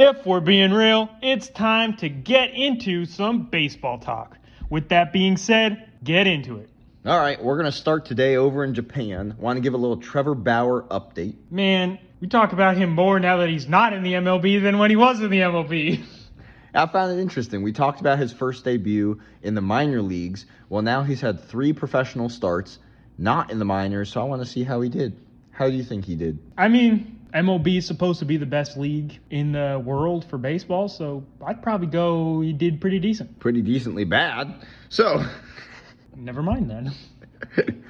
If we're being real, it's time to get into some baseball talk. With that being said, get into it. All right, we're going to start today over in Japan. Want to give a little Trevor Bauer update. Man, we talk about him more now that he's not in the MLB than when he was in the MLB. I found it interesting. We talked about his first debut in the minor leagues. Well, now he's had three professional starts, not in the minors, so I want to see how he did. How do you think he did? I mean, MLB is supposed to be the best league in the world for baseball, so I'd probably go he did pretty decent. Pretty decently bad. So, Never mind then.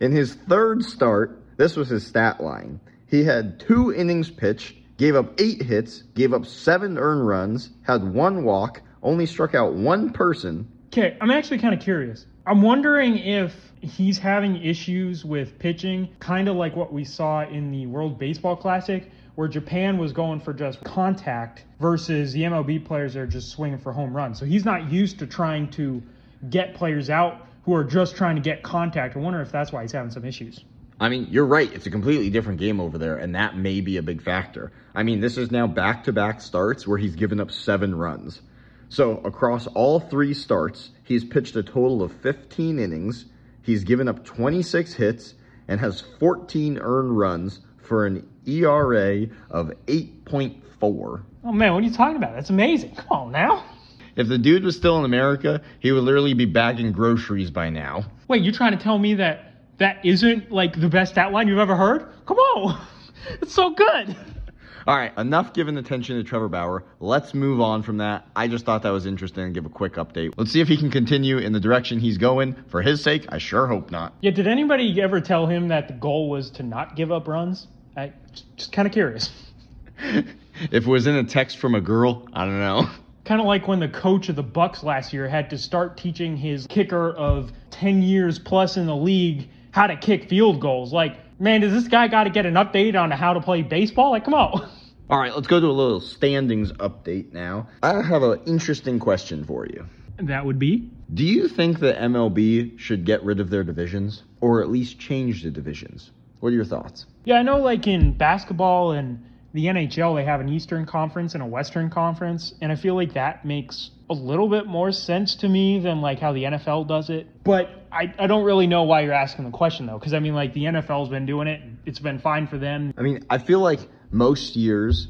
in his third start, this was his stat line. He had two innings pitched, gave up eight hits, gave up seven earned runs, had one walk, only struck out one person. Okay, I'm actually kind of curious. I'm wondering if he's having issues with pitching, kind of like what we saw in the World Baseball Classic, where Japan was going for just contact versus the MLB players are just swinging for home runs. So he's not used to trying to get players out who are just trying to get contact. I wonder if that's why he's having some issues. I mean, you're right. It's a completely different game over there, and that may be a big factor. I mean, this is now back to back starts where he's given up seven runs. So, across all three starts, he's pitched a total of 15 innings. He's given up 26 hits and has 14 earned runs for an ERA of 8.4. Oh man, what are you talking about? That's amazing. Come on now. If the dude was still in America, he would literally be bagging groceries by now. Wait, you're trying to tell me that that isn't like the best stat line you've ever heard? Come on. It's so good. All right, enough giving attention to Trevor Bauer. Let's move on from that. I just thought that was interesting and give a quick update. Let's see if he can continue in the direction he's going. For his sake, I sure hope not. Yeah, did anybody ever tell him that the goal was to not give up runs? I just, just kind of curious. if it was in a text from a girl, I don't know. Kind of like when the coach of the Bucs last year had to start teaching his kicker of 10 years plus in the league how to kick field goals. Like, man, does this guy got to get an update on how to play baseball? Like, come on. All right, let's go to a little standings update now. I have an interesting question for you. That would be? Do you think that MLB should get rid of their divisions or at least change the divisions? What are your thoughts? Yeah, I know like in basketball and the NHL, they have an Eastern Conference and a Western Conference, and I feel like that makes a little bit more sense to me than like how the NFL does it. But I, I don't really know why you're asking the question though, because I mean like the NFL's been doing it, it's been fine for them. I mean, I feel like most years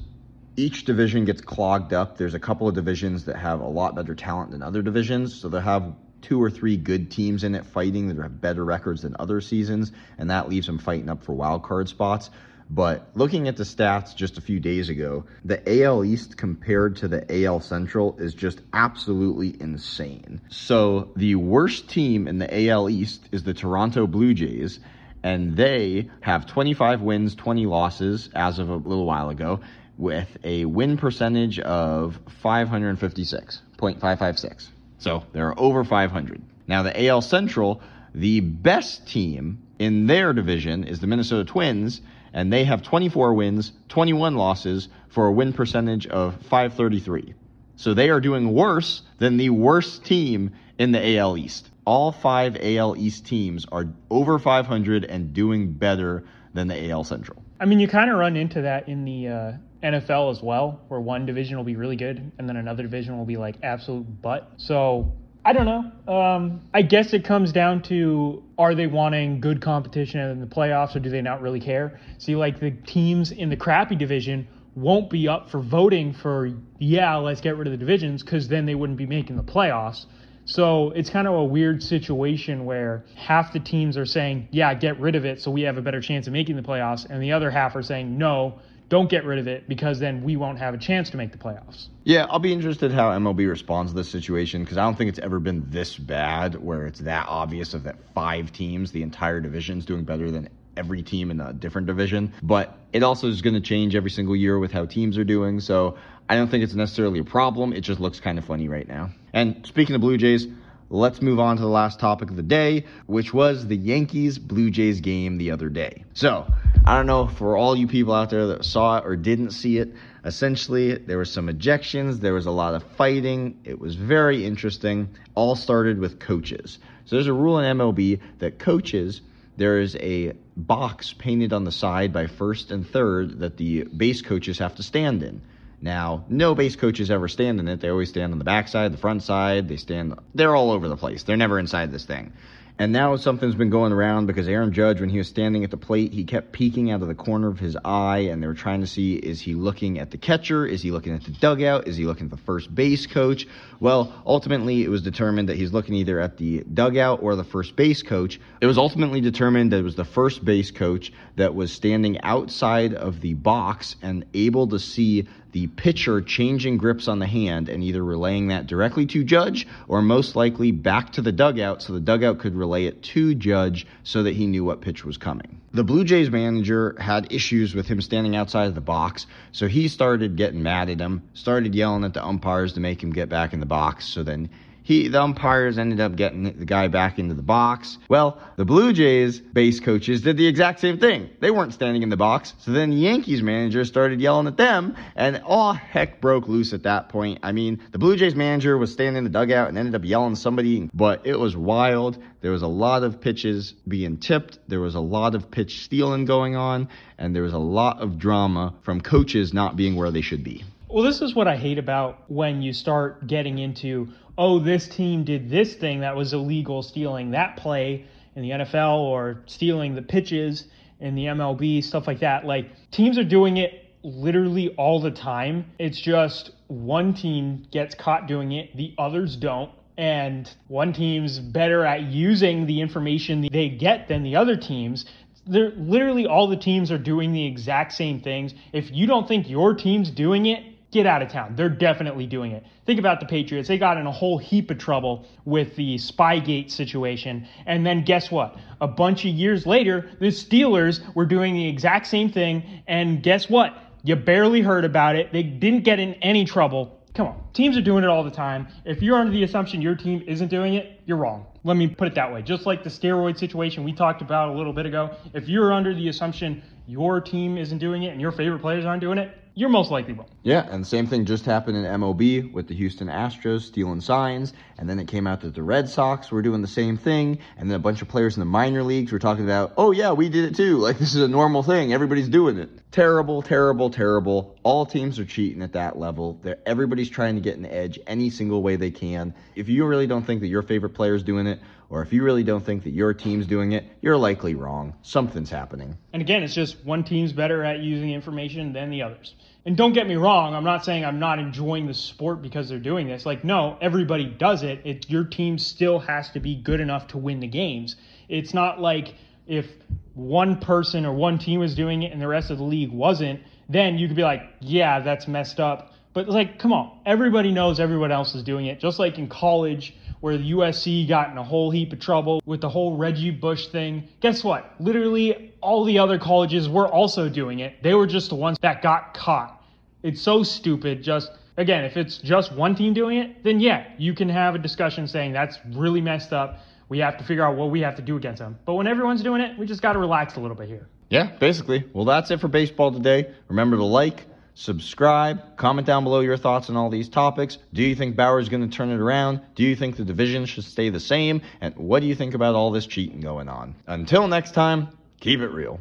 each division gets clogged up. There's a couple of divisions that have a lot better talent than other divisions, so they'll have two or three good teams in it fighting that have better records than other seasons, and that leaves them fighting up for wild card spots. But looking at the stats just a few days ago, the AL East compared to the AL Central is just absolutely insane. So the worst team in the AL East is the Toronto Blue Jays, and they have 25 wins, 20 losses as of a little while ago, with a win percentage of 556.556. So they're over 500. Now, the AL Central, the best team in their division is the Minnesota Twins, and they have 24 wins, 21 losses for a win percentage of 533. So they are doing worse than the worst team in the AL East. All five AL East teams are over 500 and doing better than the AL Central. I mean, you kind of run into that in the uh, NFL as well, where one division will be really good and then another division will be like absolute butt. So I don't know. Um, I guess it comes down to are they wanting good competition in the playoffs or do they not really care? See, like the teams in the crappy division won't be up for voting for, yeah, let's get rid of the divisions because then they wouldn't be making the playoffs. So it's kind of a weird situation where half the teams are saying, yeah, get rid of it so we have a better chance of making the playoffs, and the other half are saying, no, don't get rid of it because then we won't have a chance to make the playoffs. Yeah, I'll be interested how MLB responds to this situation because I don't think it's ever been this bad where it's that obvious of that five teams, the entire division is doing better than every team in a different division. But it also is going to change every single year with how teams are doing. So I don't think it's necessarily a problem. It just looks kind of funny right now. And speaking of Blue Jays, let's move on to the last topic of the day, which was the Yankees Blue Jays game the other day. So, I don't know for all you people out there that saw it or didn't see it. Essentially, there were some ejections, there was a lot of fighting. It was very interesting. All started with coaches. So, there's a rule in MLB that coaches, there is a box painted on the side by first and third that the base coaches have to stand in. Now, no base coaches ever stand in it. They always stand on the backside, the front side. They stand, they're all over the place. They're never inside this thing. And now something's been going around because Aaron Judge, when he was standing at the plate, he kept peeking out of the corner of his eye, and they were trying to see is he looking at the catcher? Is he looking at the dugout? Is he looking at the first base coach? Well, ultimately, it was determined that he's looking either at the dugout or the first base coach. It was ultimately determined that it was the first base coach that was standing outside of the box and able to see the pitcher changing grips on the hand and either relaying that directly to Judge or most likely back to the dugout so the dugout could relay it to Judge so that he knew what pitch was coming. The Blue Jays manager had issues with him standing outside of the box, so he started getting mad at him, started yelling at the umpires to make him get back in the box. So then he the umpires ended up getting the guy back into the box. Well, the Blue Jays base coaches did the exact same thing. They weren't standing in the box. So then the Yankees manager started yelling at them and all heck broke loose at that point. I mean, the Blue Jays manager was standing in the dugout and ended up yelling at somebody, but it was wild. There was a lot of pitches being tipped. There was a lot of pitch stealing going on, and there was a lot of drama from coaches not being where they should be. Well, this is what I hate about when you start getting into, oh, this team did this thing that was illegal, stealing that play in the NFL or stealing the pitches in the MLB, stuff like that. Like, teams are doing it literally all the time. It's just one team gets caught doing it, the others don't. And one team's better at using the information they get than the other teams they're literally all the teams are doing the exact same things. If you don't think your team's doing it, get out of town. They're definitely doing it. Think about the Patriots. They got in a whole heap of trouble with the Spygate situation. And then guess what? A bunch of years later, the Steelers were doing the exact same thing. And guess what? You barely heard about it. They didn't get in any trouble. Come on. Teams are doing it all the time. If you're under the assumption your team isn't doing it, you're wrong. Let me put it that way. Just like the steroid situation we talked about a little bit ago, if you're under the assumption your team isn't doing it and your favorite players aren't doing it, you're most likely wrong. Yeah, and the same thing just happened in MLB with the Houston Astros stealing signs, and then it came out that the Red Sox were doing the same thing, and then a bunch of players in the minor leagues were talking about, oh yeah, we did it too. Like this is a normal thing. Everybody's doing it. Terrible, terrible, terrible. All teams are cheating at that level. They're, everybody's trying to get an edge any single way they can. If you really don't think that your favorite player's doing it, or if you really don't think that your team's doing it, you're likely wrong. Something's happening. And again, it's just one team's better at using information than the others. And don't get me wrong, I'm not saying I'm not enjoying the sport because they're doing this. Like, no, everybody does it. it your team still has to be good enough to win the games. It's not like if one person or one team was doing it and the rest of the league wasn't, then you could be like, yeah, that's messed up. But like, come on, everybody knows everyone else is doing it. Just like in college, where the USC got in a whole heap of trouble with the whole Reggie Bush thing. Guess what? Literally all the other colleges were also doing it. They were just the ones that got caught. It's so stupid. Just again, if it's just one team doing it, then yeah, you can have a discussion saying that's really messed up. We have to figure out what we have to do against them. But when everyone's doing it, we just got to relax a little bit here. Yeah, basically. Well, that's it for baseball today. Remember to like, subscribe, comment down below your thoughts on all these topics. Do you think Bauer's going to turn it around? Do you think the division should stay the same? And what do you think about all this cheating going on? Until next time, keep it real.